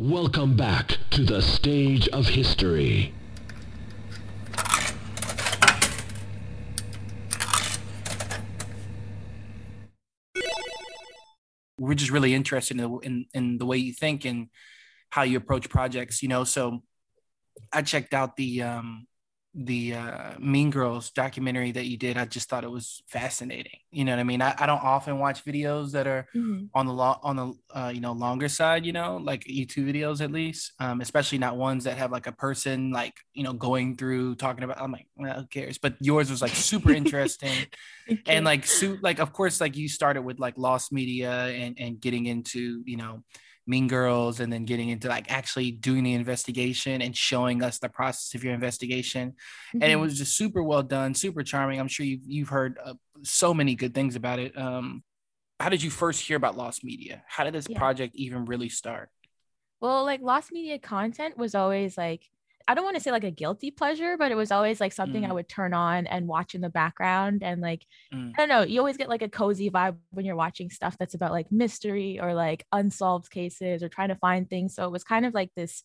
Welcome back to the stage of history. We're just really interested in the, in, in the way you think and how you approach projects, you know. So I checked out the um, the uh, Mean Girls documentary that you did, I just thought it was fascinating. You know what I mean? I, I don't often watch videos that are mm-hmm. on the lo- on the uh, you know longer side, you know, like YouTube videos at least, um, especially not ones that have like a person like you know going through talking about. I'm like, well, who cares? But yours was like super interesting, and like su- like of course like you started with like lost media and and getting into you know Mean Girls and then getting into like actually doing the investigation and showing us the process of your investigation. Mm-hmm. And it mm-hmm. was just super well done, super charming. I'm sure you've, you've heard uh, so many good things about it. Um, how did you first hear about Lost Media? How did this yeah. project even really start? Well, like Lost Media content was always like I don't want to say like a guilty pleasure, but it was always like something mm. I would turn on and watch in the background. And like, mm. I don't know, you always get like a cozy vibe when you're watching stuff that's about like mystery or like unsolved cases or trying to find things. So it was kind of like this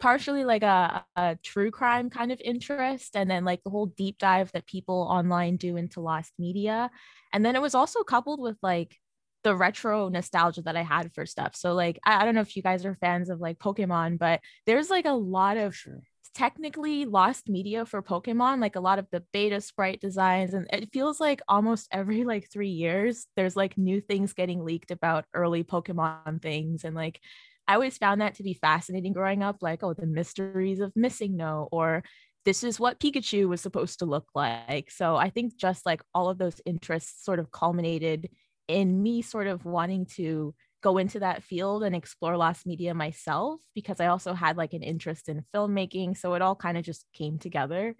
partially like a, a true crime kind of interest. And then like the whole deep dive that people online do into lost media. And then it was also coupled with like the retro nostalgia that I had for stuff. So like I, I, don't know if you guys are fans of like Pokemon, but there's like a lot of sure technically lost media for Pokemon, like a lot of the beta sprite designs. And it feels like almost every like three years, there's like new things getting leaked about early Pokemon things. And like, I always found that to be fascinating growing up, like, oh, the mysteries of MissingNo, or this is what Pikachu was supposed to look like. So I think just like all of those interests sort of culminated in me sort of wanting to go into that field and explore lost media myself because I also had like an interest in filmmaking. So it all kind of just came together.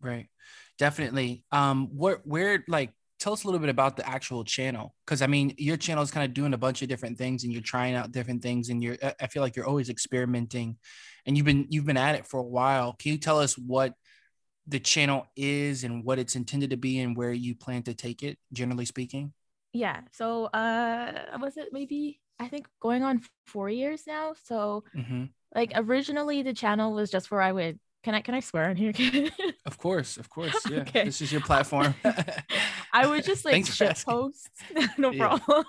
Right. Definitely. Um, where where like tell us a little bit about the actual channel because i mean your channel is kind of doing a bunch of different things and you're trying out different things and you're i feel like you're always experimenting and you've been you've been at it for a while can you tell us what the channel is and what it's intended to be and where you plan to take it generally speaking yeah so uh was it maybe i think going on four years now so mm-hmm. like originally the channel was just where i would can i can i swear on here of course of course yeah okay. this is your platform i would just like shit post no yeah. problem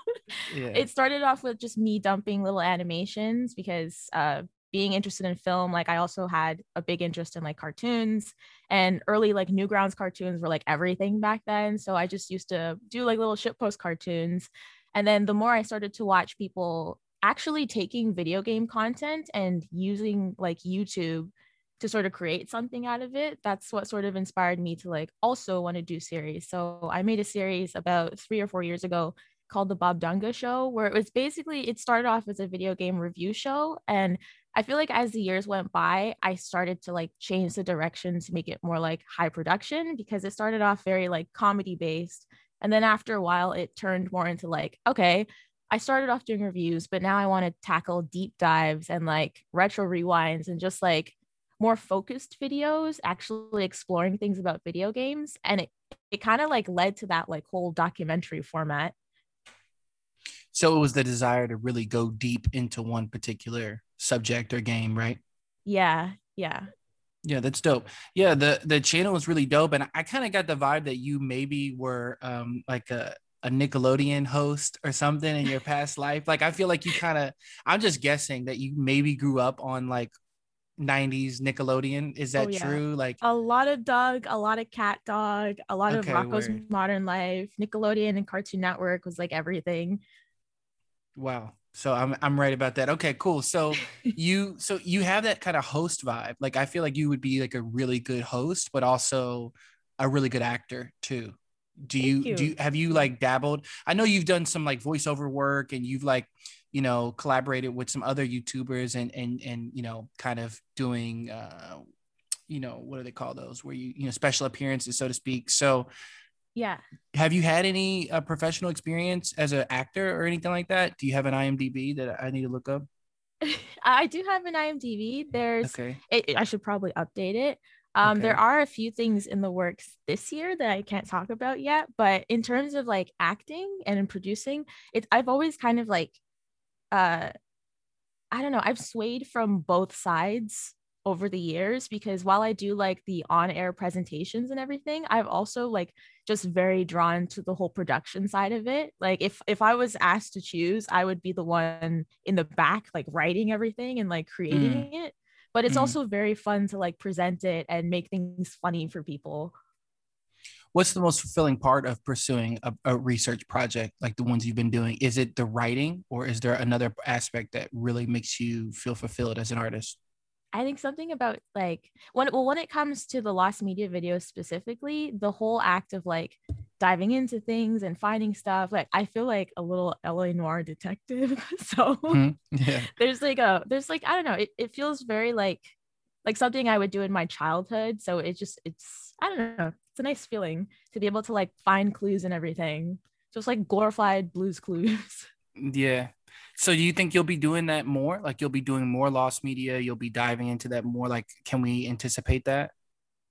yeah. it started off with just me dumping little animations because uh being interested in film, like I also had a big interest in like cartoons and early like Newgrounds cartoons were like everything back then. So I just used to do like little shitpost cartoons. And then the more I started to watch people actually taking video game content and using like YouTube to sort of create something out of it, that's what sort of inspired me to like also want to do series. So I made a series about three or four years ago called the Bob Dunga Show, where it was basically it started off as a video game review show, and I feel like as the years went by, I started to like change the direction to make it more like high production because it started off very like comedy based. And then after a while, it turned more into like, okay, I started off doing reviews, but now I want to tackle deep dives and like retro rewinds and just like more focused videos, actually exploring things about video games. And it, it kind of like led to that like whole documentary format. So it was the desire to really go deep into one particular subject or game, right? Yeah, yeah. Yeah, that's dope. Yeah, the the channel is really dope, and I kind of got the vibe that you maybe were um like a a Nickelodeon host or something in your past life. Like I feel like you kind of I'm just guessing that you maybe grew up on like 90s Nickelodeon. Is that oh, yeah. true? Like a lot of dog, a lot of Cat Dog, a lot okay, of Rocko's word. Modern Life, Nickelodeon and Cartoon Network was like everything. Wow. So I'm I'm right about that. Okay, cool. So you so you have that kind of host vibe. Like I feel like you would be like a really good host, but also a really good actor too. Do you, you, do you have you like dabbled? I know you've done some like voiceover work and you've like, you know, collaborated with some other YouTubers and and and you know, kind of doing uh you know, what do they call those where you, you know, special appearances, so to speak. So yeah. Have you had any uh, professional experience as an actor or anything like that? Do you have an IMDb that I need to look up? I do have an IMDb. There's, okay. It, I should probably update it. Um, okay. There are a few things in the works this year that I can't talk about yet, but in terms of like acting and in producing, it I've always kind of like uh I don't know, I've swayed from both sides over the years because while I do like the on-air presentations and everything, I've also like just very drawn to the whole production side of it. Like if if I was asked to choose, I would be the one in the back like writing everything and like creating mm. it. But it's mm. also very fun to like present it and make things funny for people. What's the most fulfilling part of pursuing a, a research project like the ones you've been doing? Is it the writing or is there another aspect that really makes you feel fulfilled as an artist? I think something about like when well when it comes to the lost media videos specifically, the whole act of like diving into things and finding stuff, like I feel like a little LA noir detective. so mm-hmm. yeah. there's like a there's like I don't know, it, it feels very like like something I would do in my childhood. So it just it's I don't know, it's a nice feeling to be able to like find clues and everything. Just like glorified blues clues. Yeah. So do you think you'll be doing that more? Like you'll be doing more lost media, you'll be diving into that more. Like, can we anticipate that?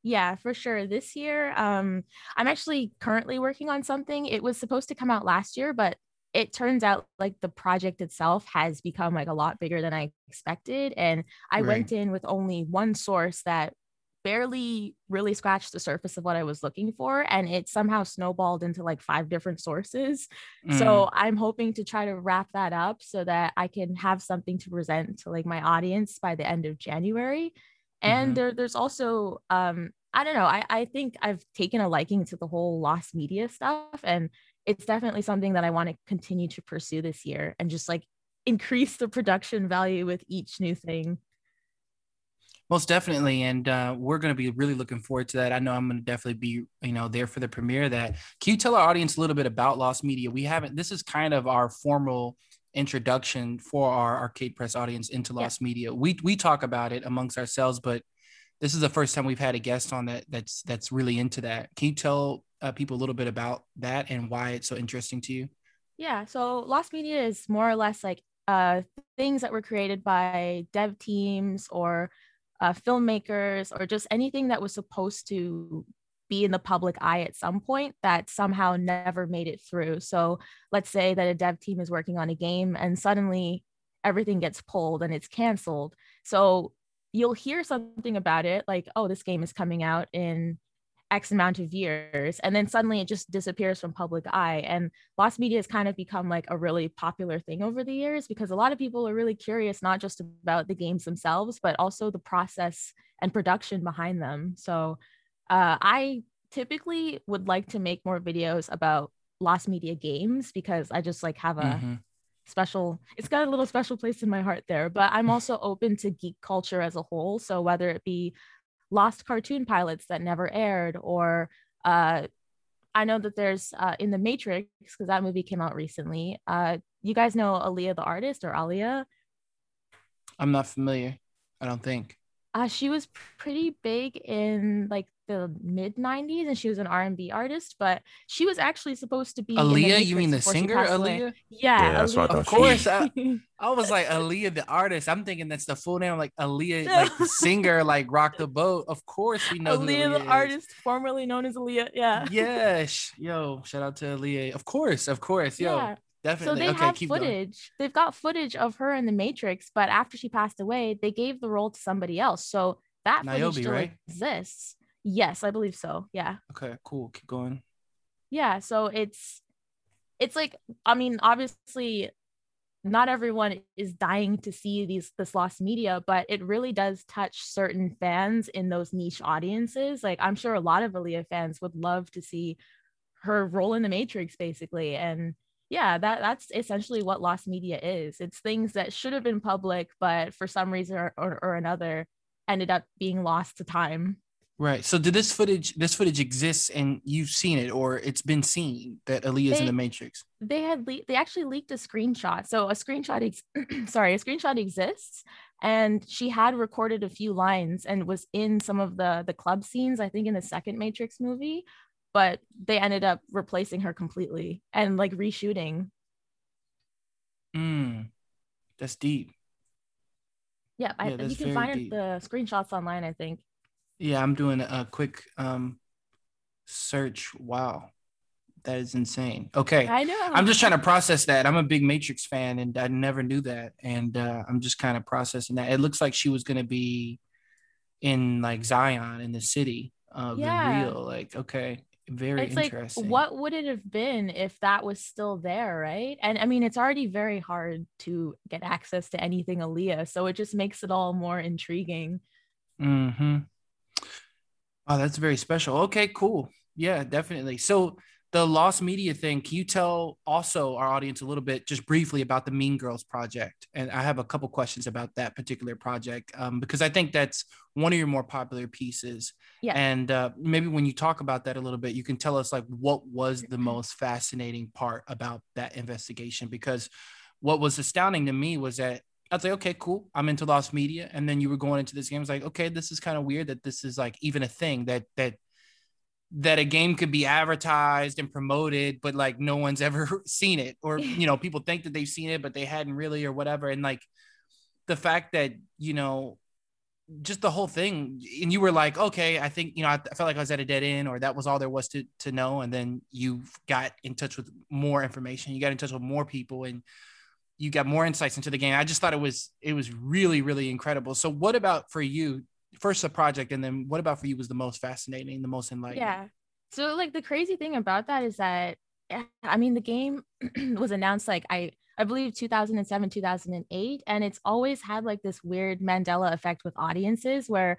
Yeah, for sure. This year, um, I'm actually currently working on something. It was supposed to come out last year, but it turns out like the project itself has become like a lot bigger than I expected. And I right. went in with only one source that barely really scratched the surface of what I was looking for. And it somehow snowballed into like five different sources. Mm. So I'm hoping to try to wrap that up so that I can have something to present to like my audience by the end of January. And mm-hmm. there, there's also, um, I don't know, I, I think I've taken a liking to the whole lost media stuff. And it's definitely something that I want to continue to pursue this year and just like increase the production value with each new thing. Most definitely, and uh, we're going to be really looking forward to that. I know I'm going to definitely be, you know, there for the premiere. That can you tell our audience a little bit about Lost Media? We haven't. This is kind of our formal introduction for our arcade press audience into Lost yeah. Media. We we talk about it amongst ourselves, but this is the first time we've had a guest on that that's that's really into that. Can you tell uh, people a little bit about that and why it's so interesting to you? Yeah, so Lost Media is more or less like uh, things that were created by dev teams or uh, filmmakers or just anything that was supposed to be in the public eye at some point that somehow never made it through. So let's say that a dev team is working on a game and suddenly everything gets pulled and it's canceled. So you'll hear something about it like, oh, this game is coming out in X amount of years. And then suddenly it just disappears from public eye. And lost media has kind of become like a really popular thing over the years because a lot of people are really curious, not just about the games themselves, but also the process and production behind them. So uh, I typically would like to make more videos about lost media games because I just like have a mm-hmm. special it's got a little special place in my heart there but I'm also open to geek culture as a whole so whether it be lost cartoon pilots that never aired or uh, i know that there's uh, in the matrix because that movie came out recently. Uh, you guys know Aaliyah the artist or Aaliyah? I'm not familiar i don't think. Uh, she was pretty big in like the mid 90s and she was an R&B artist but she was actually supposed to be Aaliyah you mean the singer Aaliyah yeah, yeah Aaliyah. of course I, I, was like Aaliyah the artist I'm thinking that's the full name like Aaliyah like the singer like rock the boat of course we know Aaliyah, Aaliyah the is. artist formerly known as Aaliyah yeah yes yo shout out to Aaliyah of course of course yo yeah. Definitely. So they okay, have footage. Going. They've got footage of her in the Matrix, but after she passed away, they gave the role to somebody else. So that Niobe, footage still right? exists. Yes, I believe so. Yeah. Okay, cool. Keep going. Yeah, so it's it's like I mean, obviously not everyone is dying to see these this lost media, but it really does touch certain fans in those niche audiences. Like I'm sure a lot of Aaliyah fans would love to see her role in the Matrix, basically. And yeah, that that's essentially what lost media is. It's things that should have been public, but for some reason or, or, or another ended up being lost to time. Right. So did this footage this footage exists and you've seen it or it's been seen that Aaliyah's in the Matrix? They had le- they actually leaked a screenshot. So a screenshot ex- sorry, a screenshot exists and she had recorded a few lines and was in some of the the club scenes I think in the second Matrix movie, but they ended up replacing her completely and like reshooting. Mm. That's deep. Yeah, yeah I, you can find deep. the screenshots online, I think. Yeah, I'm doing a quick um search. Wow. That is insane. Okay. I know. I'm just trying to process that. I'm a big Matrix fan and I never knew that. And uh, I'm just kind of processing that. It looks like she was going to be in like Zion in the city of Yeah. the real. Like, okay. Very it's like interesting. what would it have been if that was still there right and i mean it's already very hard to get access to anything Aaliyah, so it just makes it all more intriguing Mm-hmm. Oh, that's very special. Okay, cool. Yeah, definitely. So the lost media thing, can you tell also our audience a little bit, just briefly, about the Mean Girls project? And I have a couple questions about that particular project um, because I think that's one of your more popular pieces. Yeah. And uh, maybe when you talk about that a little bit, you can tell us like what was the most fascinating part about that investigation? Because what was astounding to me was that I was like, okay, cool. I'm into lost media. And then you were going into this game. I was like, okay, this is kind of weird that this is like even a thing that that that a game could be advertised and promoted, but like no one's ever seen it. Or, you know, people think that they've seen it, but they hadn't really or whatever. And like the fact that, you know, just the whole thing, and you were like, okay, I think, you know, I, I felt like I was at a dead end, or that was all there was to to know. And then you got in touch with more information, you got in touch with more people and you got more insights into the game. I just thought it was it was really really incredible. So what about for you? First the project, and then what about for you was the most fascinating, the most enlightening? yeah so like the crazy thing about that is that i mean the game was announced like i i believe 2007 2008 and it's always had like this weird mandela effect with audiences where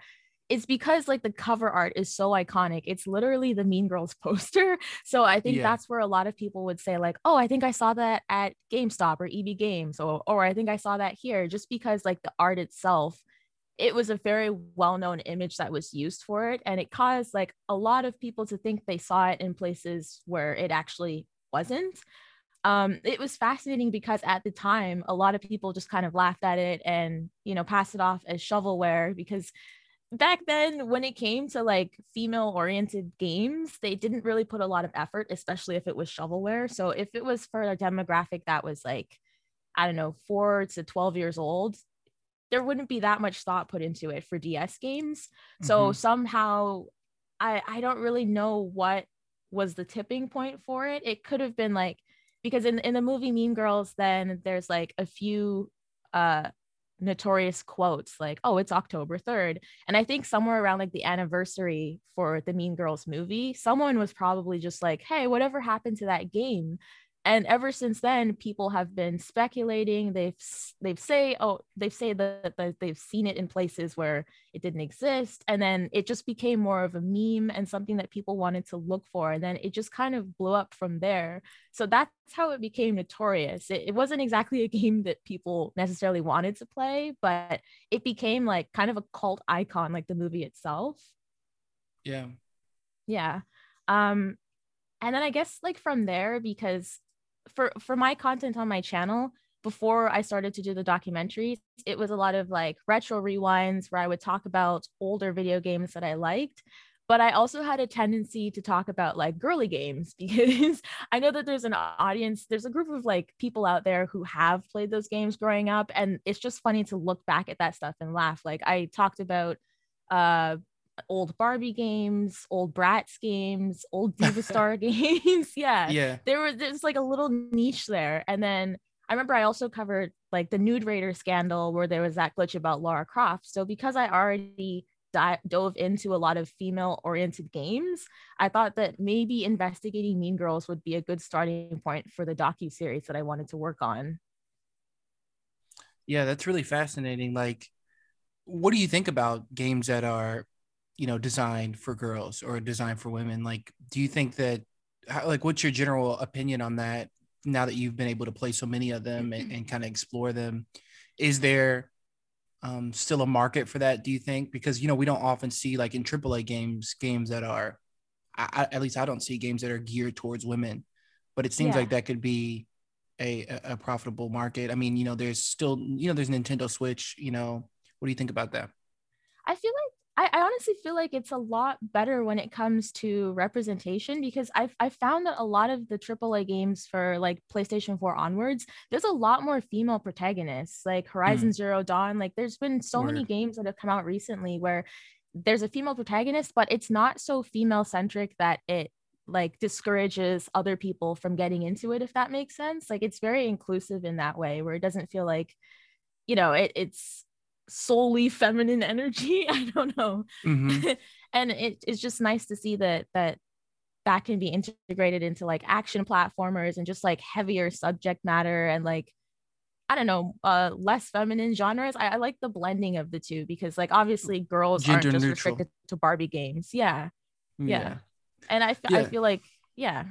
it's because like the cover art is so iconic it's literally the mean girls poster so i think Yeah. that's where a lot of people would say like oh i think i saw that at gamestop or eb games or or i think i saw that here just because like the art itself it was a very well-known image that was used for it and it caused like a lot of people to think they saw it in places where it actually wasn't um, it was fascinating because at the time a lot of people just kind of laughed at it and you know passed it off as shovelware because back then when it came to like female oriented games they didn't really put a lot of effort especially if it was shovelware so if it was for a demographic that was like i don't know 4 to 12 years old there wouldn't be that much thought put into it for DS games. So Mhm. somehow I I don't really know what was the tipping point for it. It could have been like because in in the movie Mean Girls then there's like a few uh notorious quotes like oh it's October 3rd and I think somewhere around like the anniversary for the Mean Girls movie someone was probably just like hey whatever happened to that game and ever since then people have been speculating. They've they've say oh they say that, that they've seen it in places where it didn't exist. And then it just became more of a meme and something that people wanted to look for. And then it just kind of blew up from there. So that's how it became notorious. It, it wasn't exactly a game that people necessarily wanted to play but it became like kind of a cult icon like the movie itself. Yeah. yeah. Um and then i guess like from there because for for my content on my channel before i started to do the documentaries it was a lot of like retro rewinds where i would talk about older video games that i liked. But i also had a tendency to talk about like girly games because i know that there's an audience there's a group of like people out there who have played those games growing up. And it's just funny to look back at that stuff and laugh. Like i talked about uh old Barbie games, old Bratz games, old Diva Star games. Yeah. Yeah. There was there's like a little niche there. And then I remember I also covered like the Nude Raider scandal where there was that glitch about Lara Croft. So because I already di- dove into a lot of female oriented games, I thought that maybe investigating Mean Girls would be a good starting point for the docu series that I wanted to work on. Yeah, that's really fascinating. Like, what do you think about games that are, you know, designed for girls or designed for women? Like, do you think that, how, like, what's your general opinion on that now that you've been able to play so many of them and, and kind of explore them? Is there um, still a market for that, do you think? Because, you know, we don't often see, like, in AAA games, games that are, I, at least I don't see games that are geared towards women, but it seems Yeah. like that could be a- a profitable market. I mean, you know, there's still, you know, there's Nintendo Switch, you know, what do you think about that? I I, honestly feel like it's a lot better when it comes to representation because I've I found that a lot of the AAA games for like PlayStation 4 onwards, there's a lot more female protagonists, like hmm. Horizon Zero Dawn. Like there's been so many games that have come out recently where there's a female protagonist, but it's not so female centric that it like discourages other people from getting into it if that makes sense like it's very inclusive in that way where it doesn't feel like you know it, it's solely feminine energy i don't know mm-hmm. and it, it's just nice to see that that that can be integrated into like action platformers and just like heavier subject matter and like I don't know, uh, less feminine genres. I, I, like the blending of the two because, like, obviously, girls Gender aren't just neutral. restricted to Barbie games. Yeah, yeah. yeah. And I, f- yeah. I feel like, yeah.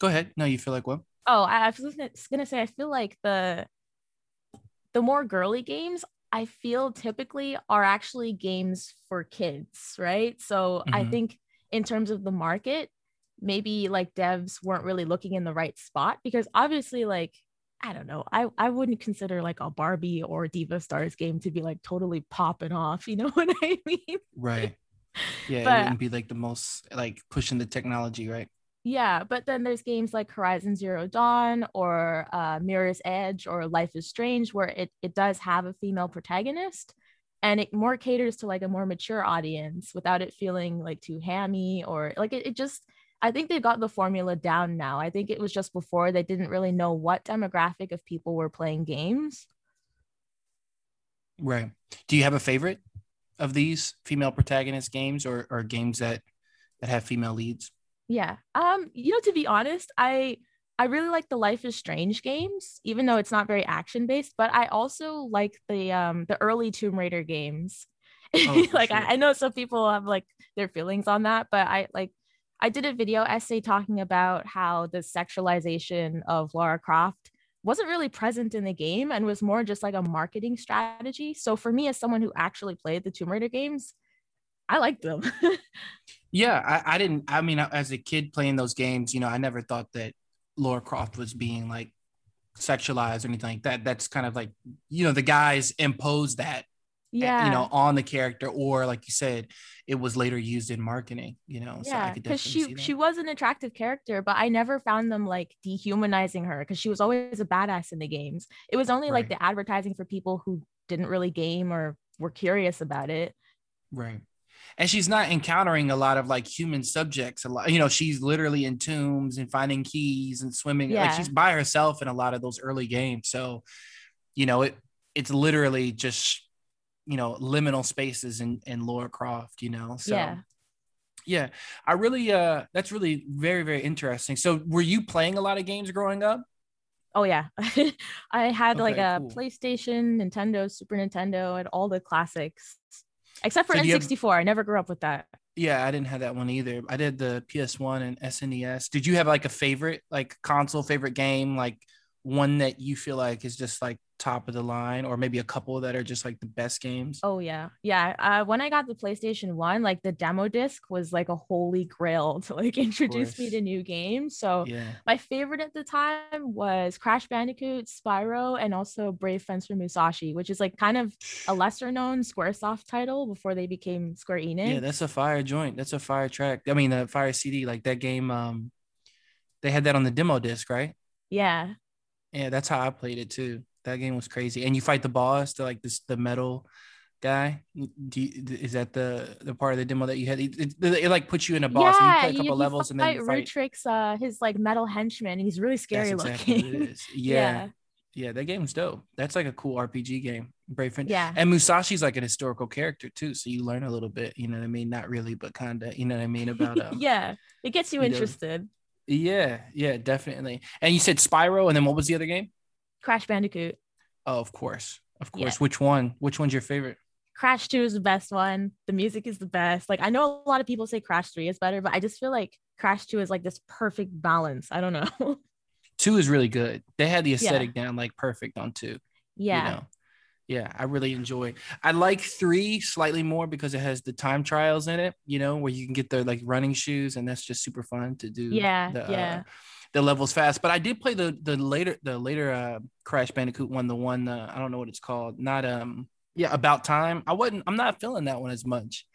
Go ahead. No, you feel like what? Oh, I, I was gonna say, I feel like the the more girly games, I feel typically are actually games for kids, right? So mm-hmm. I think in terms of the market, maybe like devs weren't really looking in the right spot because obviously, like I don't know. I, I wouldn't consider like a Barbie or Diva Starz game to be like totally popping off. You know what I mean? Right. Yeah, but, it wouldn't be like the most like pushing the technology, right? Yeah, but then there's games like Horizon Zero Dawn or uh, Mirror's Edge or Life is Strange where it it does have a female protagonist and it more caters to like a more mature audience without it feeling like too hammy or like it, it just I think they got the formula down now. I think it was just before they didn't really know what demographic of people were playing games. Right. Do you have a favorite of these female protagonist games or, or games that that have female leads? Yeah. Um, you know, to be honest, I I really like the Life is Strange games, even though it's not very action based, but I also like the um the early Tomb Raider games. Oh, like sure. I, I know some people have like their feelings on that, but I like I did a video essay talking about how the sexualization of Lara Croft wasn't really present in the game and was more just like a marketing strategy. So for me, as someone who actually played the Tomb Raider games, I liked them. yeah, I, I didn't. I mean, as a kid playing those games, you know, I never thought that Lara Croft was being like sexualized or anything like that. That's kind of like, you know, the guys imposed that eh, yeah you know on the character or like you said it was later used in marketing you know yeah because so she she was an attractive character but i never found them like dehumanizing her because she was always a badass in the games it was only right. like the advertising for people who didn't really game or were curious about it right and she's not encountering a lot of like human subjects a lot you know she's literally in tombs and finding keys and swimming yeah. like she's by herself in a lot of those early games so you know it it's literally just you know liminal spaces in in Lara Croft, you know. So yeah. Yeah, I really uh that's really very very interesting. So were you playing a lot of games growing up? Oh yeah. I had okay, like a cool. PlayStation, Nintendo, Super Nintendo, and all the classics. Except for so N64. Have... I never grew up with that. Yeah, I didn't have that one either. I did the PS1 and SNES. Did you have like a favorite like console favorite game like one that you feel like is just like top of the line or maybe a couple that are just like the best games? Oh yeah. Yeah uh, when i got the playstation 1 like the demo disc was like a holy grail to like introduce me to new games. So yeah. my favorite at the time was crash bandicoot spyro and also brave fencer musashi which is like kind of a lesser known squaresoft title before they became square enix. Yeah that's a fire joint. That's a fire track. I mean a fire cd like that game um they had that on the demo disc right? Yeah yeah, that's how I played it too. That game was crazy. And you fight the boss, the like this the metal guy. Do you, is that the the part of the demo that you had? It, it, it like puts you in a boss. Yeah, and you play a couple you, levels and then you fight Rutrick's uh his like metal henchman. He's really scary That's exactly looking. Yeah. yeah. Yeah, that game's dope. That's like a cool RPG game. Brave friend. Yeah. And Musashi's like an historical character too, so you learn a little bit. You know what I mean? Not really, but kind of. You know what I mean about. Um, yeah, it gets you, you interested. Know, yeah, yeah, definitely. And you said Spyro, and then what was the other game? Crash Bandicoot. Oh, of course, of course. Yeah. Which one? Which one's your favorite? Crash 2 is the best one. The music is the best. Like I know a lot of people say Crash 3 is better, but I just feel like Crash 2 is like this perfect balance. I don't know. 2 is really good. They had the aesthetic yeah. down like perfect on 2. Yeah. You know? Yeah i really enjoy i like three slightly more because it has the time trials in it you know where you can get the like running shoes and that's just super fun to do yeah the, yeah uh, the levels fast but i did play the the later the later uh crash bandicoot one the one uh, i don't know what it's called not um yeah about time i wasn't i'm not feeling that one as much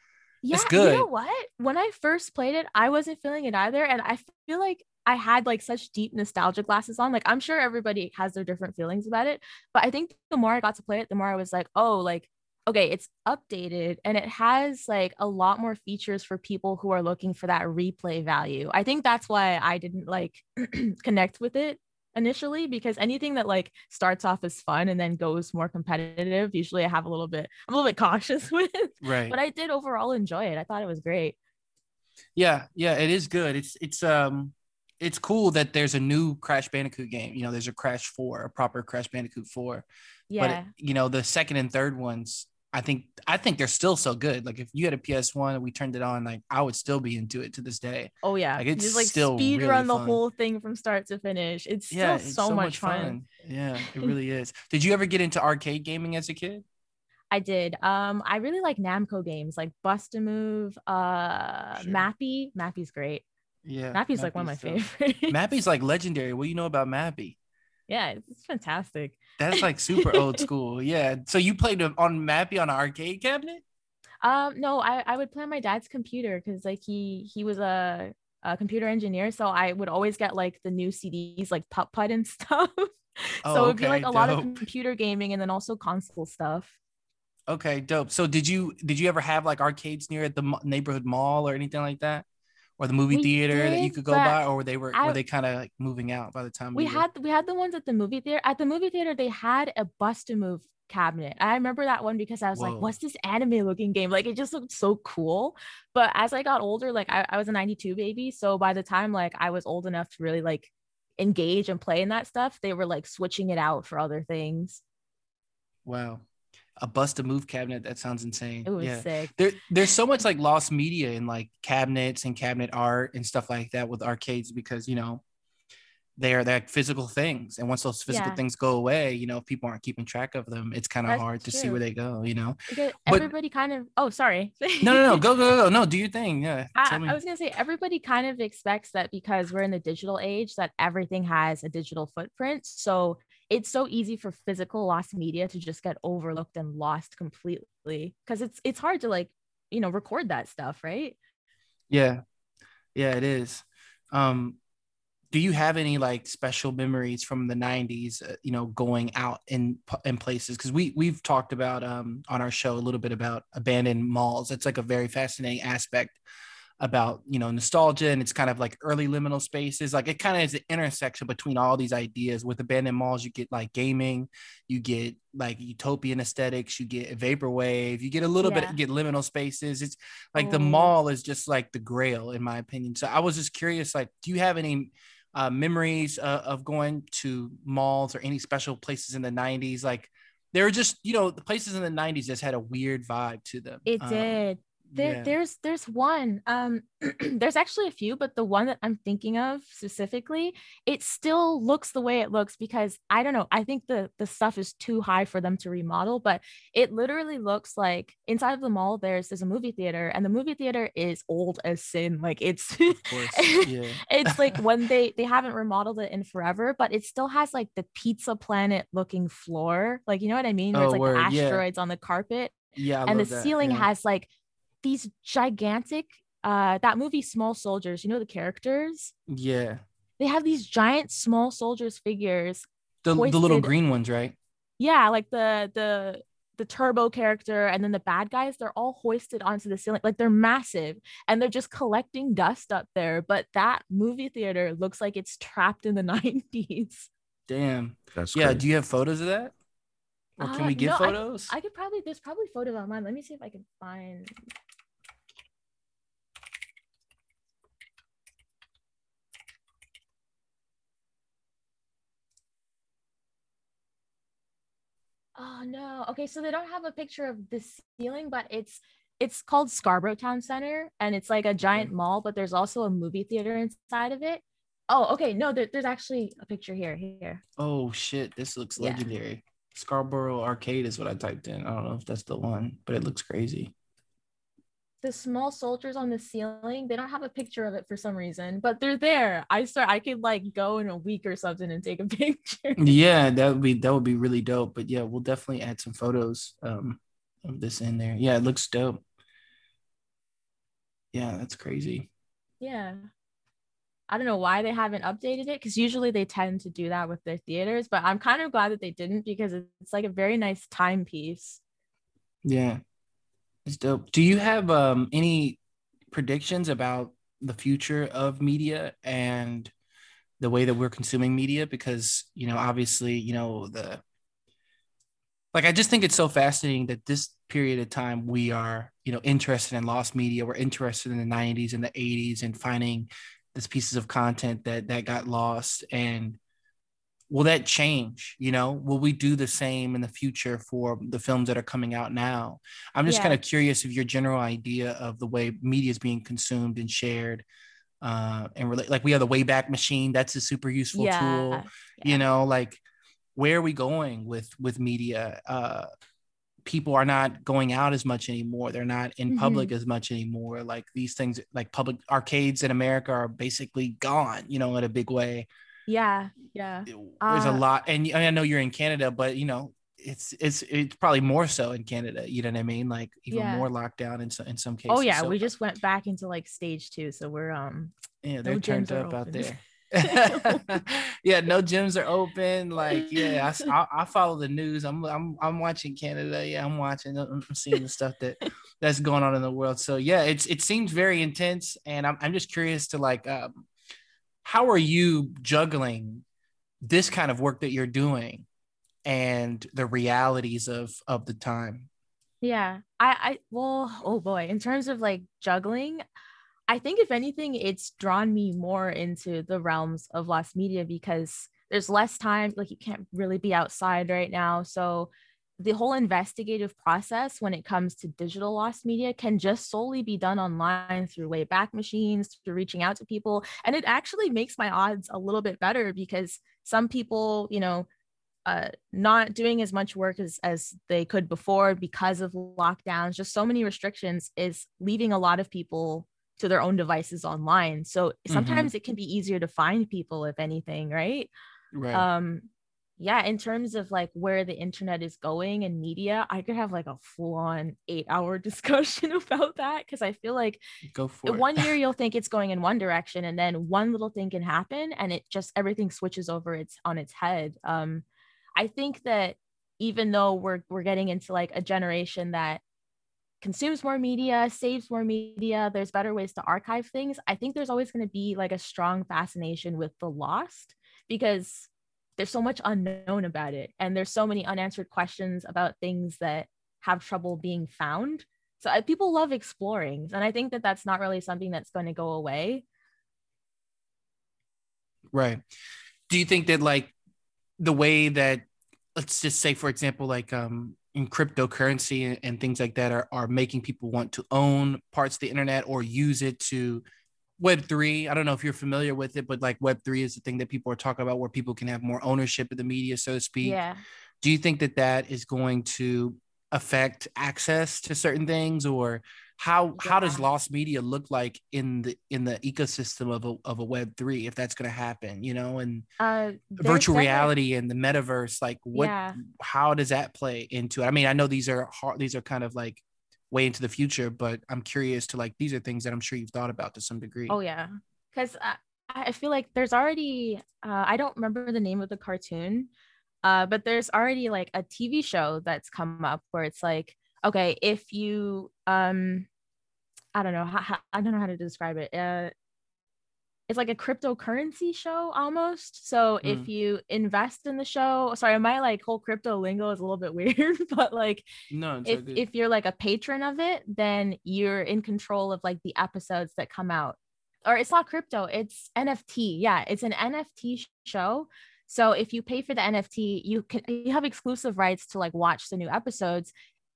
yeah, it's good. You know what? When I first played it, I wasn't feeling it either. And I feel like I had like such deep nostalgia glasses on. Like I'm sure everybody has their different feelings about it, but I think the more I got to play it, the more I was like, oh, like okay, it's updated and it has like a lot more features for people who are looking for that replay value. I think that's why I didn't like connect with it initially because anything that like starts off as fun and then goes more competitive, usually I have a little bit, I'm a little bit cautious with. Right. But I did overall enjoy it. I thought it was great. Yeah, yeah, it is good. It's it's um it's cool that there's a new Crash Bandicoot game. You know, there's a Crash 4, a proper Crash Bandicoot 4. Yeah. But you know, the second and third ones, I think I think they're still so good. Like if you had a PS1 and we turned it on, like I would still be into it to this day. oh yeah. like, it's just like still speed really run the fun. whole thing from start to finish. It's still Yeah, so, it's much, fun. Yeah, it really is. Did you ever get into arcade gaming as a kid? I did. Um, I really like Namco games like Bust a Move, uh, Sure. Mappy. Mappy's great. Yeah. Mappy's like one of my dope. favorites. Mappy's like legendary. What do you know about Mappy? yeah, it's fantastic. That's like super old school. Yeah. So you played on Mappy on an arcade cabinet? Um, no, I, I would play on my dad's computer because like he he was a, a computer engineer, so I would always get like the new CDs like Putt Putt and stuff. Oh, so it'd be like a lot of computer gaming and then also console stuff. Okay, dope. So did you did you ever have like arcades near at the neighborhood mall or anything like that, or the movie We theater that you could go by, or were they were I- were they kind of like moving out by the time we were- had we had the ones at the movie theater. At the movie theater, they had a bust a move cabinet. I remember that one because I was Whoa. like, what's this anime looking game? Like it just looked so cool. But as I got older, like I, I was a 92 baby. So by the time like I was old enough to really like engage and play in that stuff, they were like switching it out for other things. wow a bust a move cabinet. That sounds insane. It was yeah. sick. There, there's so much like lost media in like cabinets and cabinet art and stuff like that with arcades because you know they're they're like physical things and once those physical Yeah. things go away you know if people aren't keeping track of them it's kind of hard to see where they go you know Because But- everybody kind of oh sorry. no no no go go go no do your thing yeah I, I was gonna say everybody kind of expects that because we're in the digital age that everything has a digital footprint. So it's so easy for physical lost media to just get overlooked and lost completely because it's it's hard to like you know record that stuff, right? Yeah. Yeah, it is. Um do you have any like special memories from the 90s uh, you know going out in in places cuz we we've talked about um on our show a little bit about abandoned malls it's like a very fascinating aspect about you know nostalgia and it's kind of like early liminal spaces like it kind of is the intersection between all these ideas with abandoned malls you get like gaming you get like utopian aesthetics you get vaporwave you get a little bit Yeah. you get liminal spaces it's like the Oh. mall is just like the grail in my opinion so i was just curious like do you have any uh, memories uh, of going to malls or any special places in the 90s like they were just you know the places in the 90s just had a weird vibe to them It Um, did. There, yeah. there's there's one um there's actually a few but the one that i'm thinking of specifically it still looks the way it looks because i don't know i think the the stuff is too high for them to remodel but it literally looks like inside of the mall there's there's a movie theater and the movie theater is old as sin like it's it's like when they they haven't remodeled it in forever but it still has like the pizza planet looking floor like you know what i mean where Oh, it's like word, the yeah. asteroids on the carpet yeah I and the that, ceiling yeah. has like these gigantic uh that movie small soldiers you know the characters? Yeah. They have these giant small soldiers figures the, the little green ones right? Yeah like the the the turbo character and then the bad guys they're all hoisted onto the ceiling like they're massive and they're just collecting dust up there but that movie theater looks like it's trapped in the 90s damn. That's yeah crazy. do you have photos of that? Or can Uh, we get no, I- photos? I could probably there's probably photos online. Let me see if i can find Oh no. Okay, so they don't have a picture of the ceiling, but it's it's called Scarborough Town Center and it's like a giant mall, but there's also a movie theater inside of it. Oh, okay. No, there, there's actually a picture here. Here. oh shit this looks Yeah. legendary scarborough arcade is what i typed in i don't know if that's the one but it looks crazy The small soldiers on the ceiling, they don't have a picture of it for some reason, but they're there. I start I could like go in a week or something and take a picture. yeah that would be that would be really dope but yeah we'll definitely add some photos um of this in there yeah it looks dope yeah that's crazy Yeah. I don't know why they haven't updated it because usually they tend to do that with their theaters, but I'm kind of glad that they didn't because it's like a very nice timepiece. Yeah. It's dope. Do you have um any predictions about the future of media and the way that we're consuming media? Because you know obviously you know the like i just think it's so fascinating that this period of time we are you know interested in lost media. We're interested in the 90s and the 80s and finding these pieces of content that that got lost. And will that change you know will we do the same in the future for the films that are coming out now i'm just yeah. kind of curious of your general idea of the way media is being consumed and shared uh and relate like we have the wayback machine that's a super useful yeah. tool yeah. you know like where are we going with with media uh people are not going out as much anymore they're not in public mm-hmm. as much anymore like these things like public arcades in america are basically gone you know in a big way yeah yeah there's uh, a lot and i know you're in canada but you know it's it's it's probably more so in canada you know what i mean like even yeah. more lockdown in some in some cases oh yeah so, we just went back into like stage two so we're um yeah they're no turned up out there yeah, no gyms are open. Like, yeah, I, I, I, follow the news. I'm, I'm, I'm watching Canada. Yeah, I'm watching. I'm seeing the stuff that that's going on in the world. So yeah, it's it seems very intense, and I'm, I'm just curious to like, um, how are you juggling this kind of work that you're doing and the realities of of the time? Yeah, I, I, well, oh boy, in terms of like juggling. I think if anything, it's drawn me more into the realms of lost media because there's less time. Like you can't really be outside right now. So the whole investigative process when it comes to digital lost media can just solely be done online through wayback machines through reaching out to people and it actually makes my odds a little bit better because some people you know uh, not doing as much work as, as they could before because of lockdowns just so many restrictions is leaving a lot of people to their own devices online. So mm-hmm. sometimes mm-hmm. it can be easier to find people, if anything, right? Right. Um, yeah, in terms of like where the internet is going and media, I could have like a full on eight hour discussion about that because I feel like go for one year you'll think it's going in one direction and then one little thing can happen and it just everything switches over its on its head. Um, I think that even though we're we're getting into like a generation that consumes more media, saves more media, there's better ways to archive things. I think there's always going to be like a strong fascination with the lost because there's so much unknown about it and there's so many unanswered questions about things that have trouble being found. So people love exploring and I think that that's not really something that's going to go away. Right. Do you think that like the way that let's just say for example like um in cryptocurrency and, and things like that are, are making people want to own parts of the internet or use it to web3 i don't know if you're familiar with it but like web3 is the thing that people are talking about where people can have more ownership of the media so to speak yeah do you think that that is going to affect access to certain things or how yeah. how does lost media look like in the in the ecosystem of a, of a web 3 if that's going to happen you know and uh, virtual reality and the metaverse like what yeah. how does that play into it i mean i know these are hard these are kind of like way into the future but i'm curious to like these are things that i'm sure you've thought about to some degree. Oh yeah. Because I, I feel like there's already uh, i don't remember the name of the cartoon uh, but there's already like a tv show that's come up where it's like okay if you um i don't know how, how, i don't know how to describe it uh it's like a cryptocurrency show almost. So mm. if you invest in the show sorry my like whole crypto lingo is a little bit weird but like no if, if you're like a patron of it then you're in control of like the episodes that come out. Or it's not crypto it's nft yeah it's an nft show. So if you pay for the nft you can you have exclusive rights to like watch the new episodes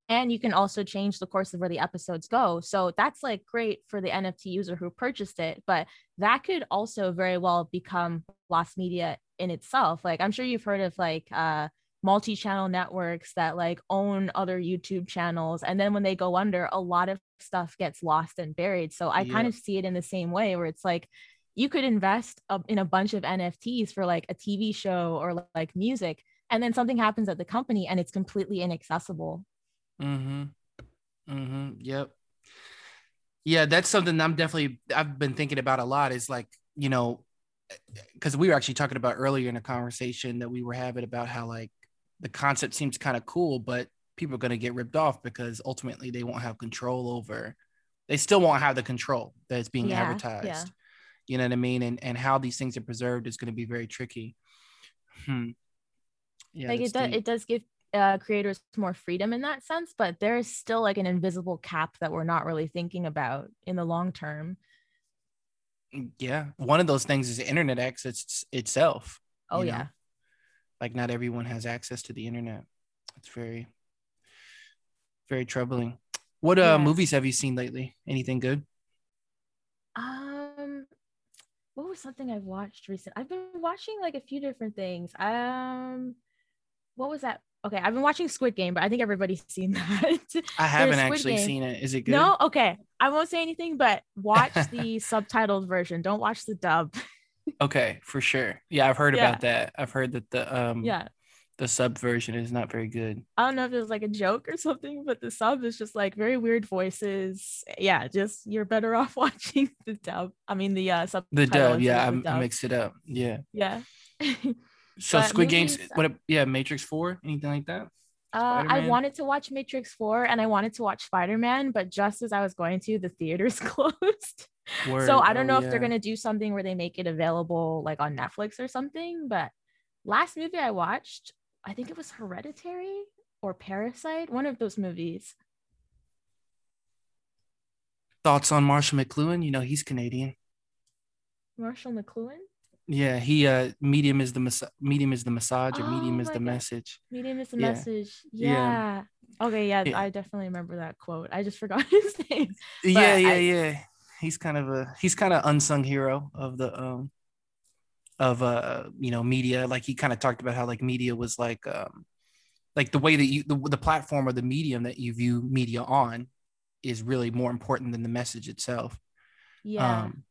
and you can also change the course of where the episodes go. So that's like great for the nft user who purchased it but that could also very well become lost media in itself. Like i'm sure you've heard of like uh multi-channel networks that like own other youtube channels and then when they go under a lot of stuff gets lost and buried. So i yeah. kind of see it in the same way where it's like you could invest in a bunch of nfts for like a tv show or like music and then something happens at the company and it's completely inaccessible Mm-hmm. Mm-hmm. Yep. Yeah, that's something I'm definitely I've been thinking about a lot. Is like, you know, because we were actually talking about earlier in a conversation that we were having about how like the concept seems kind of cool, but people are going to get ripped off because ultimately they won't have control over they still won't have the control that's being Yeah, advertised yeah. you know what i mean and and how these things are preserved is going to be very tricky hmm yeah like it does deep. it does give uh, creators more freedom in that sense but there is still like an invisible cap that we're not really thinking about in the long term. Yeah. One of those things is internet access itself oh you know? yeah like not everyone has access to the internet. It's very very troubling. What uh Yeah. movies have you seen lately? Anything good? Um what was something i've watched recent i've been watching like a few different things. Um what was that okay i've been watching squid game but i think everybody's seen that i haven't actually Game. seen it is it good no okay i won't say anything but watch the subtitled version don't watch the dub okay for sure yeah i've heard Yeah. about that i've heard that the um yeah the sub version is not very good I don't know if it was like a joke or something, but the sub is just like very weird voices. Yeah, just you're better off watching the dub. I mean the uh subtitle. the dub yeah I, I mixed it up yeah Yeah. So But squid games movies- what yeah matrix 4 anything like that Uh, I wanted to watch Matrix 4 and I wanted to watch Spider Man, but just as I was going to, the theaters closed. Word. So I don't Oh, know if they're going to do something where they make it available like on Netflix or something. But last movie I watched, I think it was Hereditary or Parasite, one of those movies. thoughts on marshall mcluhan you know he's canadian Marshall McLuhan. Yeah he uh medium is the mas- medium is the massage or medium Oh is the God. message Medium is the Yeah. message. Yeah. Yeah. Okay, yeah, Yeah. I definitely remember that quote. I just forgot his name. yeah yeah I- yeah he's kind of a he's kind of unsung hero of the um of uh you know media like he kind of talked about how like media was like um like the way that you the, the platform or the medium that you view media on is really more important than the message itself Yeah. um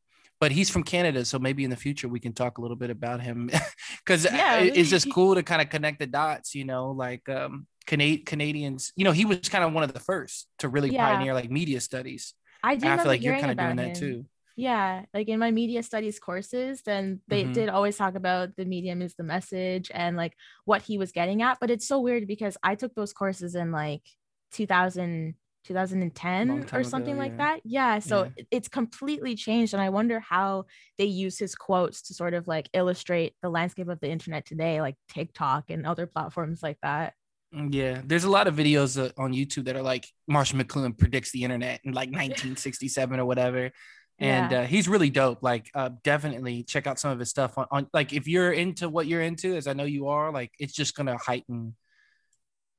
but he's from canada so maybe in the future we can talk a little bit about him because Yeah. it's just cool to kind of connect the dots you know like um Cana- canadians you know he was kind of one of the first to really Yeah. pioneer like media studies I do i feel like you're kind of doing about that too Yeah, like in my media studies courses, then they Mhm. did always talk about the medium is the message and like what he was getting at. But it's so weird because I took those courses in like 2000, 2010 Long time or something ago, like yeah. that. Yeah. So Yeah. it's completely changed. And I wonder how they use his quotes to sort of like illustrate the landscape of the internet today, like TikTok and other platforms like that. Mm, Yeah, there's a lot of videos uh, on YouTube that are like Marshall McLuhan predicts the internet in like 1967 or whatever, and Yeah. uh, he's really dope. Like, uh, definitely check out some of his stuff on, on. Like, if you're into what you're into, as I know you are, like, it's just gonna heighten,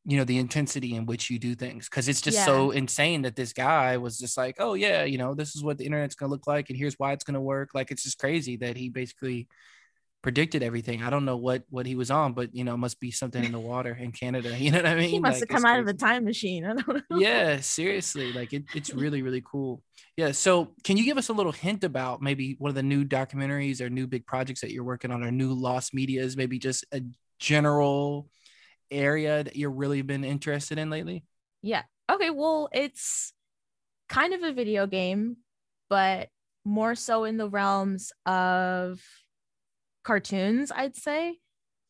you know, the intensity in which you do things because it's just so insane that this guy was just like, oh yeah, you know, this is what the internet's gonna look like, and here's why it's gonna work. Like, it's just crazy that he basically predicted everything. I don't know what what he was on, but you know, must be something in the water in Canada. You know what I mean? He must Like, have come out of a time machine. I don't know. Yeah, seriously. Like it, it's really, really cool. Yeah. So can you give us a little hint about maybe one of the new documentaries or new big projects that you're working on or new lost medias, maybe just a general area that you've really been interested in lately? Yeah. Okay. Well, it's kind of a video game, but more so in the realms of cartoons, I'd say.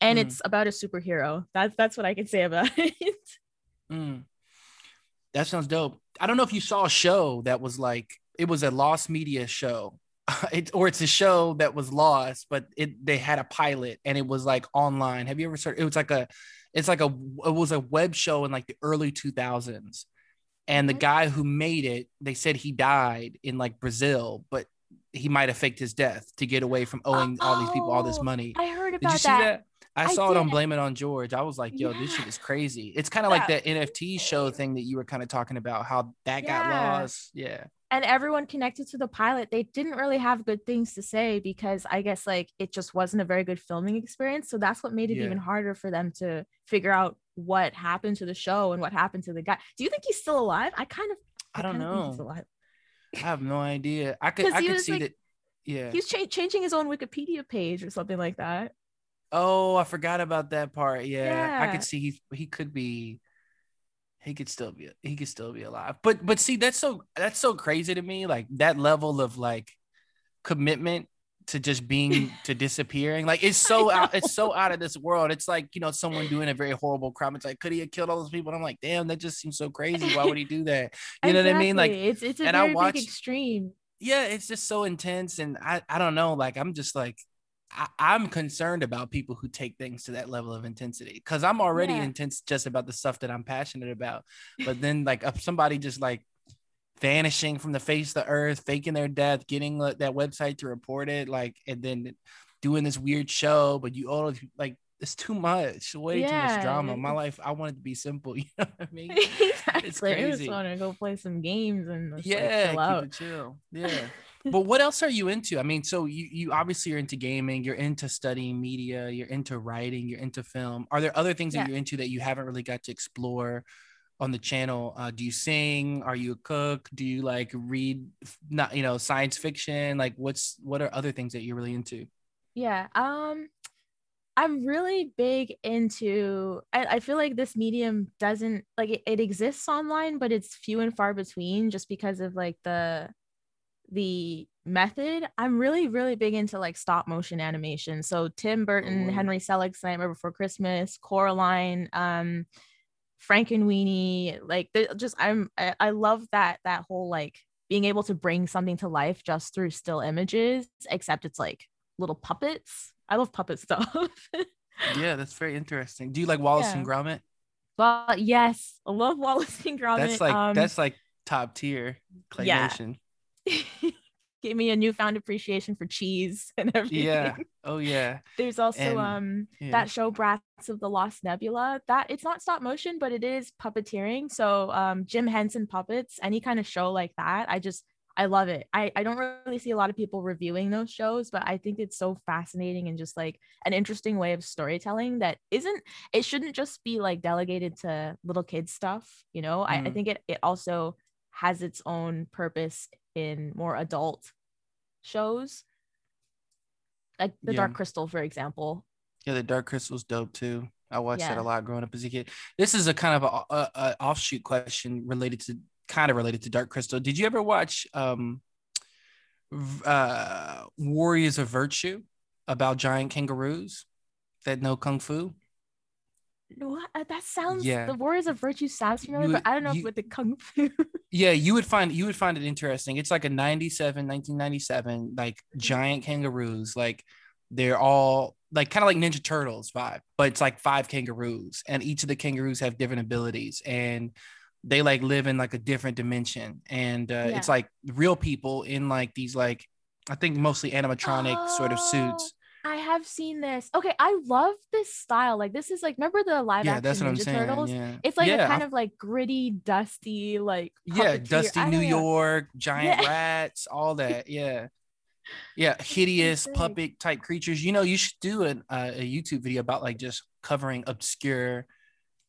And Mm. it's about a superhero. That's that's what I can say about it. Mm. That sounds dope. I don't know if you saw a show that was like it was a lost media show. It, or it's a show that was lost, but it they had a pilot and it was like online. Have you ever started? It was like a, it's like a it was a web show in like the early two thousands, and the mm-hmm. guy who made it, they said he died in like Brazil, but he might have faked his death to get away from owing all these people all this Oh, money. I heard Did about you see that. that? I I saw it on. Blame It on George. I was like, yo, this shit is crazy. It's kind of like Yeah. that NFT show thing that you were kind of talking about, how that got lost. Yeah. And everyone connected to the pilot, they didn't really have good things to say because I guess like it just wasn't a very good filming experience. So that's what made it Yeah. even harder for them to figure out what happened to the show and what happened to the guy. Do you think he's still alive? I kind of I don't kinda he's know. I have no idea. I could I could see like- that. Yeah. he's cha- changing his own Wikipedia page or something like that. Oh, I forgot about that part. Yeah. I could see he he could be he could still be he could still be alive. But but see that's so that's so crazy to me like that level of like commitment to just being to disappearing. Like it's so out, it's so out of this world. It's like you know someone doing a very horrible crime. It's like could he have killed all those people? And I'm like, damn, that just seems so crazy. Why would he do that? You know what I mean? Like it's it's a and very I watch, extreme. Yeah, it's just so intense, and I I don't know. Like I'm just like I, am concerned about people who take things to that level of intensity because I'm already yeah. intense just about the stuff that I'm passionate about. But then like somebody just like vanishing from the face of the earth, faking their death, getting that website to report it, like, and then doing this weird show, but you all like it's too much, way yeah. too much drama. My life, I want it to be simple. You know what I mean? exactly. It's crazy. I just want to go play some games and yeah, like, chill, chill. Yeah. but what else are you into? I mean, so you you obviously are into gaming, you're into studying media, you're into writing, you're into film. Are there other things yeah. that you're into that you haven't really got to explore on the channel? Uh, do you sing? Are you a cook? Do you like read not you know science fiction? Like what's what are other things that you're really into? Yeah. Um I'm really big into I, I feel like this medium doesn't like it, it exists online, but it's few and far between just because of like the the method. I'm really, really big into like stop motion animation. So Tim Burton, oh, Henry Selick's Nightmare Before Christmas, Coraline, um, Frankenweenie, like just I'm I, I love that that whole like being able to bring something to life just through still images, except it's like little puppets. I love puppet stuff. yeah, that's very interesting. Do you like Wallace yeah. and Gromit? Well, yes, I love Wallace and Gromit. That's like um, that's like top tier claymation. Yeah. Gave me a newfound appreciation for cheese and everything. Yeah. Oh yeah. There's also and, um yeah. that show Brats of the Lost Nebula. That it's not stop motion, but it is puppeteering. So um Jim Henson puppets, any kind of show like that, I just I love it. I, I don't really see a lot of people reviewing those shows, but I think it's so fascinating and just like an interesting way of storytelling that isn't, it shouldn't just be like delegated to little kids stuff. You know, mm. I, I mm. think it, it also has its own purpose in more adult shows. Like the yeah. Dark Crystal, for example. Yeah, the Dark Crystal's dope too. I watched yeah. that a lot growing up as a kid. This is a kind of a, a, a offshoot question related to kind of related to Dark Crystal. Did you ever watch um, uh, Warriors of Virtue about giant kangaroos that know kung fu? What? That sounds yeah. The Warriors of Virtue sounds familiar, but I don't know you, if with the kung fu. yeah, you would find you would find it interesting. It's like a 97, 1997, like giant kangaroos. Like they're all like kind of like Ninja Turtles vibe, but it's like five kangaroos, and each of the kangaroos have different abilities. And they like live in like a different dimension and uh, yeah. it's like real people in like these like i think mostly animatronic oh, sort of suits oh, i have seen this okay i love this style like this is like remember the live yeah, action ninja turtles yeah. it's like yeah. a kind of like gritty dusty like yeah dusty new york giant yeah. rats all that yeah yeah hideous puppet type creatures you know you should do an, uh, a youtube video about like just covering obscure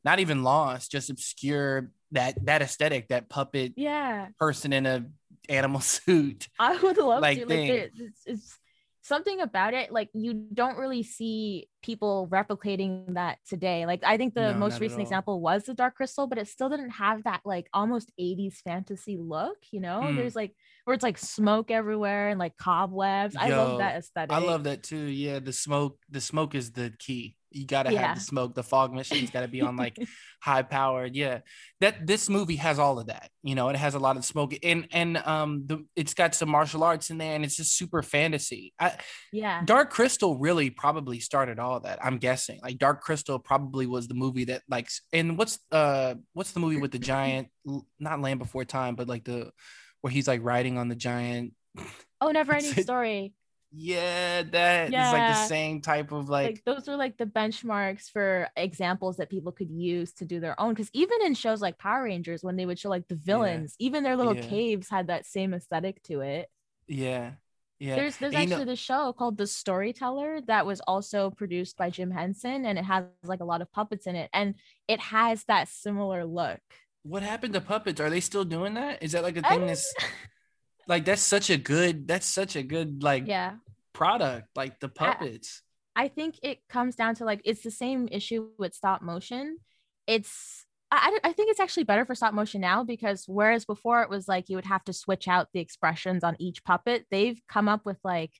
not even lost just obscure that that aesthetic, that puppet yeah person in a animal suit. I would love like to. Like it's, it's something about it. Like you don't really see people replicating that today. Like I think the no, most recent example was the Dark Crystal, but it still didn't have that like almost 80s fantasy look. You know, mm. there's like where it's like smoke everywhere and like cobwebs. Yo, I love that aesthetic. I love that too. Yeah, the smoke. The smoke is the key you got to yeah. have the smoke the fog machine's got to be on like high powered yeah. That this movie has all of that you know it has a lot of smoke and and um the, it's got some martial arts in there and it's just super fantasy. I, yeah. Dark crystal really probably started all that i'm guessing. Like dark crystal probably was the movie that like and what's uh what's the movie with the giant not land before time but like the where he's like riding on the giant oh never ending story yeah, that yeah. is like the same type of like... like those are like the benchmarks for examples that people could use to do their own. Because even in shows like Power Rangers, when they would show like the villains, yeah. even their little yeah. caves had that same aesthetic to it. Yeah. Yeah. There's there's and actually you know, the show called The Storyteller that was also produced by Jim Henson and it has like a lot of puppets in it and it has that similar look. What happened to puppets? Are they still doing that? Is that like a thing that's like that's such a good that's such a good like yeah product, like the puppets. I, I think it comes down to like it's the same issue with stop motion. It's I, I think it's actually better for stop motion now because whereas before it was like you would have to switch out the expressions on each puppet, they've come up with like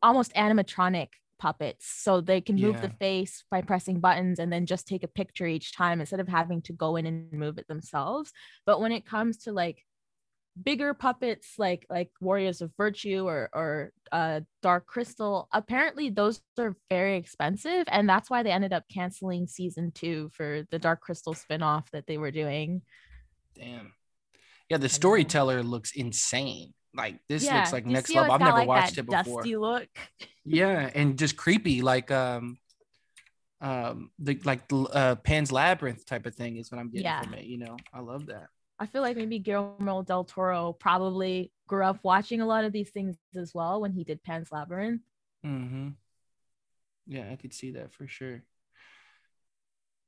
almost animatronic puppets so they can move the face by pressing buttons and then just take a picture each time instead of having to go in and move it themselves but when it comes to like bigger puppets like like warriors of virtue or or uh dark crystal apparently those are very expensive and that's why they ended up canceling season two for the dark crystal spin-off that they were doing Damn. Yeah, the storyteller looks insane. Like this yeah looks like next level. I've never like, watched it before. dusty look Yeah, and just creepy, like um, um, the like uh Pan's Labyrinth type of thing is what I'm getting Yeah. from it. You know, I love that. I feel like maybe Guillermo del Toro probably grew up watching a lot of these things as well when he did Pan's Labyrinth. Mm-hmm. Yeah, I could see that for sure.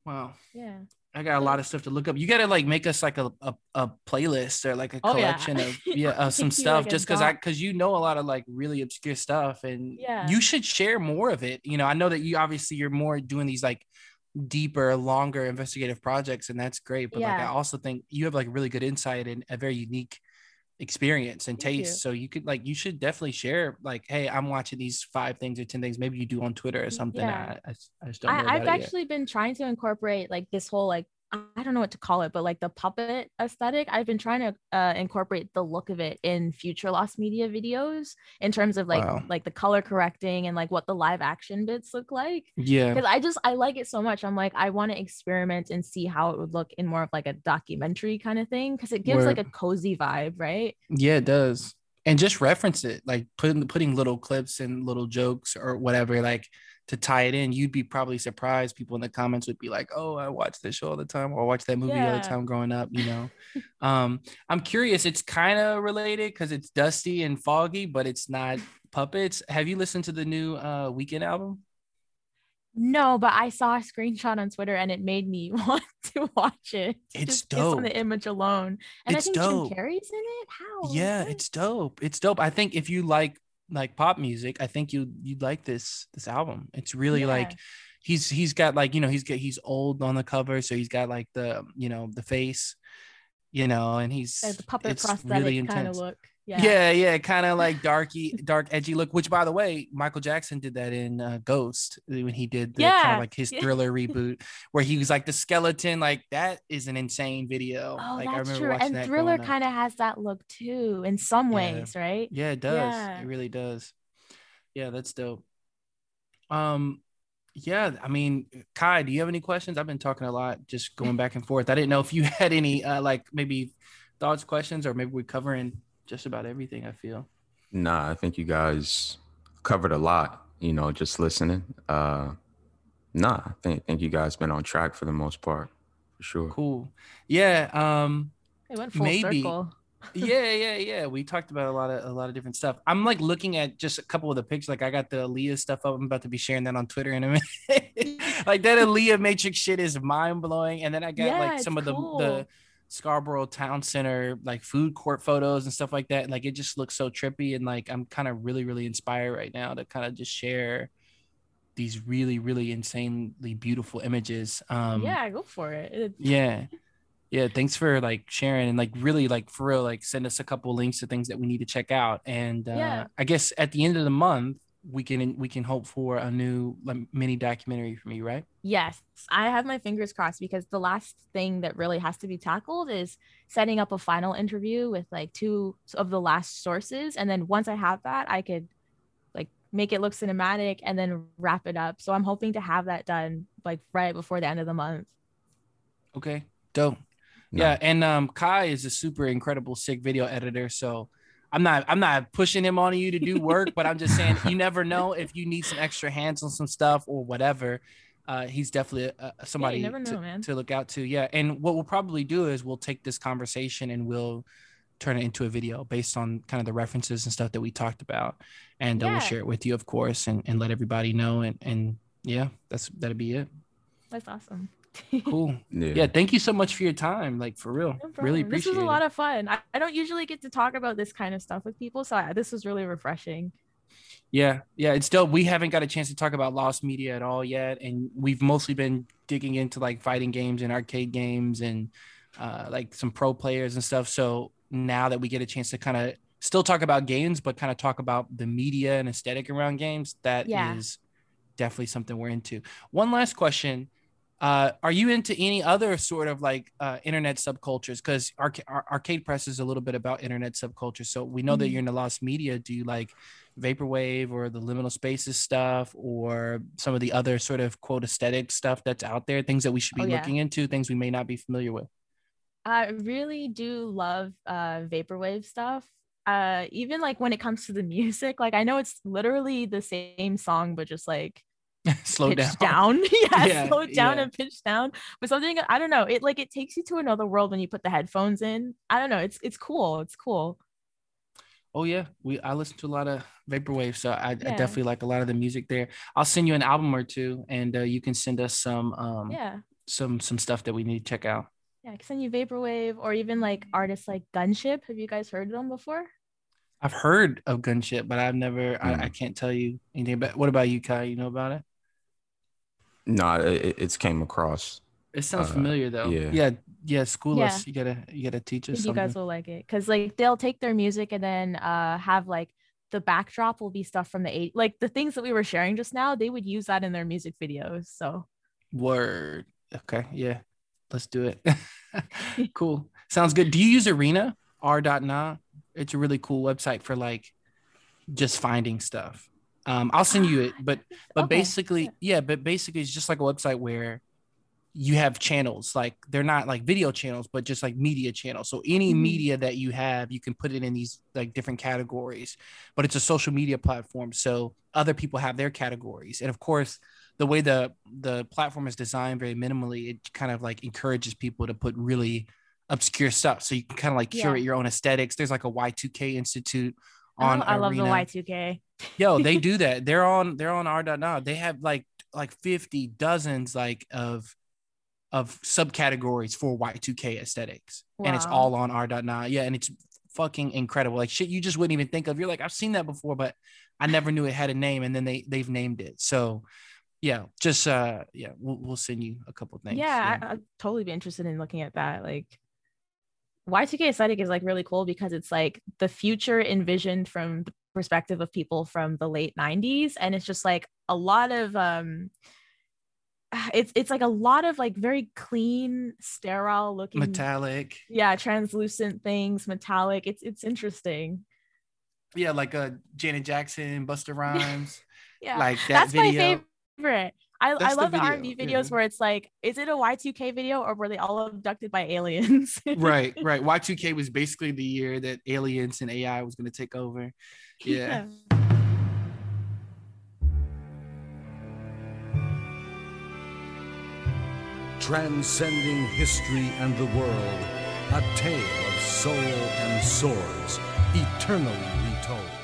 Wow. Yeah. I got a lot of stuff to look up. You gotta like make us like a, a, a playlist or like a Oh, yeah. collection of yeah of some stuff like, just because I because you know a lot of like really obscure stuff and Yeah. you should share more of it. You know, I know that you obviously you're more doing these like deeper, longer investigative projects, and that's great. But like I also think you have like really good insight and a very unique experience and Thank you. taste. So you could like you should definitely share like, hey, I'm watching these five things or ten things. Maybe you do on Twitter or something. Yeah. I, I, I just don't know. I, I've it yet. actually been trying to incorporate like this whole like I don't know what to call it, but like the puppet aesthetic. I've been trying to uh, incorporate the look of it in future Lost Media videos in terms of like Wow. like the color correcting and like what the live action bits look like. yeah. Because I just I like it so much. I'm like I want to experiment and see how it would look in more of like a documentary kind of thing because it gives like a cozy vibe, right? Yeah, it does. And just reference it, like putting putting little clips and little jokes or whatever, like to tie it in. You'd be probably surprised. People in the comments would be like, "Oh, I watch this show all the time, or I watch that movie all the time growing up." You know. um, I'm curious. It's kind of related because it's dusty and foggy, but it's not puppets. Have you listened to the new uh Weeknd album? No, but I saw a screenshot on Twitter and it made me want to watch it. It's just based on the image alone. And It's I think dope. Jim Carrey's in it. How? yeah, What? it's dope. It's dope. I think if you like like pop music, I think you you'd like this this album. It's really like he's he's got like you know he's got he's old on the cover, so he's got like the you know the face, you know, and he's Like the puppet it's prosthetic really kind of intense. look. Yeah. Yeah, yeah, kind of like darky, dark, edgy look. Which, by the way, Michael Jackson did that in uh, Ghost when he did the kind Yeah, of like his thriller reboot, where he was like the skeleton. Like that is an insane video. Oh, like I that's remember true. And that Thriller kind of has that look too, in some Yeah. ways, right? Yeah, it does. Yeah. It really does. Yeah, that's dope. Um, yeah, I mean, Kai, do you have any questions? I've been talking a lot, just going back and forth. I didn't know if you had any uh like maybe thoughts, questions, or maybe we're covering just about everything, I feel. Nah, I think you guys covered a lot, you know, just listening. Uh nah, I think think you guys been on track for the most part, for sure. Cool. Yeah. Um, It went full Maybe. circle. yeah, yeah, yeah. We talked about a lot of a lot of different stuff. I'm like looking at just a couple of the pictures. Like I got the Aaliyah stuff up. I'm about to be sharing that on Twitter in a minute. like that Aaliyah Matrix shit is mind blowing. And then I got Yeah, like some of the the cool. Scarborough Town Center like food court photos and stuff like that. Like it just looks so trippy. And like I'm kind of really, really inspired right now to kind of just share these really, really insanely beautiful images. Um yeah, go for it. Yeah yeah thanks for like sharing and like really like for real like send us a couple links to things that we need to check out and uh Yeah. i guess at the end of the month we can we can hope for a new like mini documentary from you right Yes, I have my fingers crossed because the last thing that really has to be tackled is setting up a final interview with like two of the last sources. And then once I have that, I could like make it look cinematic and then wrap it up. So I'm hoping to have that done like right before the end of the month. okay dope Nah. yeah and um kai is a super incredible sick video editor so i'm not i'm not pushing him on you to do work but i'm just saying you never know if you need some extra hands on some stuff or whatever. Uh, he's definitely uh, somebody to, know, man. to look out to. Yeah and what we'll probably do is we'll take this conversation and we'll turn it into a video based on kind of the references and stuff that we talked about. And uh, we'll share it with you of course and, and let everybody know and and yeah that's that'll be it. That's awesome. Cool Yeah. yeah thank you so much for your time like for real No really problem. appreciate This was a it lot of fun. I, I don't usually get to talk about this kind of stuff with people, so I, this was really refreshing. Yeah, yeah, it's dope. We haven't got a chance to talk about Lost Media at all yet, and we've mostly been digging into like fighting games and arcade games and uh, like some pro players and stuff. So now that we get a chance to kind of still talk about games, but kind of talk about the media and aesthetic around games. That is Yeah. definitely something we're into. One last question. Uh, are you into any other sort of like uh, internet subcultures? Because arca- Ar- Arcade Press is a little bit about internet subculture. So we know that Mhm. you're in the lost media. Do you like vaporwave or the liminal spaces stuff, or some of the other sort of quote aesthetic stuff that's out there? Things that we should be Oh, yeah. looking into, things we may not be familiar with. I really do love uh vaporwave stuff. Uh even like when it comes to the music, like I know it's literally the same song, but just like Slow down. pitched down. yeah, Yeah, slow down yeah. and pitch down. But something I don't know, it like it takes you to another world when you put the headphones in. I don't know, it's it's cool. It's cool. Oh yeah, we I listen to a lot of vaporwave, so I, I definitely like a lot of the music there. I'll send you an album or two, and uh, you can send us some um Yeah. some some stuff that we need to check out. Yeah, I can send you vaporwave or even like artists like Gunship. Have you guys heard of them before? I've heard of Gunship, but I've never. I, Mm. I can't tell you anything about. What about you, Kai? You know about it? No, it, it- it's came across. It sounds Uh, familiar though. yeah. yeah, yeah. School Yeah. us. You gotta you gotta teach us you guys will like it because like they'll take their music and then uh have like the backdrop will be stuff from the eight like the things that we were sharing just now they would use that in their music videos so Word. Okay. Yeah. Let's do it. cool. Sounds good. Do you use Arena? Are.na? It's a really cool website for like just finding stuff. Um, I'll send you it, but but Okay, basically, yeah. yeah, but basically it's just like a website where you have channels like they're not like video channels but just like media channels so any Mhm. media that you have you can put it in these like different categories but it's a social media platform so other people have their categories and of course the way the the platform is designed very minimally it kind of like encourages people to put really obscure stuff so you can kind of like Yeah. curate your own aesthetics there's like a y2k institute Oh, i love the y2k Yo, they do that. They're on they're on Are.na. They have like like 50 dozens like of of subcategories for Y2K aesthetics. And it's all on Are.na. Yeah, and it's fucking incredible. Like shit you just wouldn't even think of. You're like, I've seen that before, but I never knew it had a name. And then they they've named it. So yeah, just uh yeah, we'll we'll send you a couple things. yeah, I, i'd totally be interested in looking at that like y2k aesthetic is like really cool because it's like the future envisioned from the perspective of people from the late 90s and it's just like a lot of um it's it's like a lot of like very clean sterile looking metallic. yeah translucent things metallic it's it's interesting Yeah, like uh Janet Jackson, Buster Rhymes. yeah Like that that's video. my favorite I, I That's the love the, video, R&B videos yeah. where it's like, is it a Y2K video or were they all abducted by aliens? right, right. Y2K was basically the year that aliens and AI was going to take over. Yeah. transcending history and the world, a tale of soul and swords, eternally retold.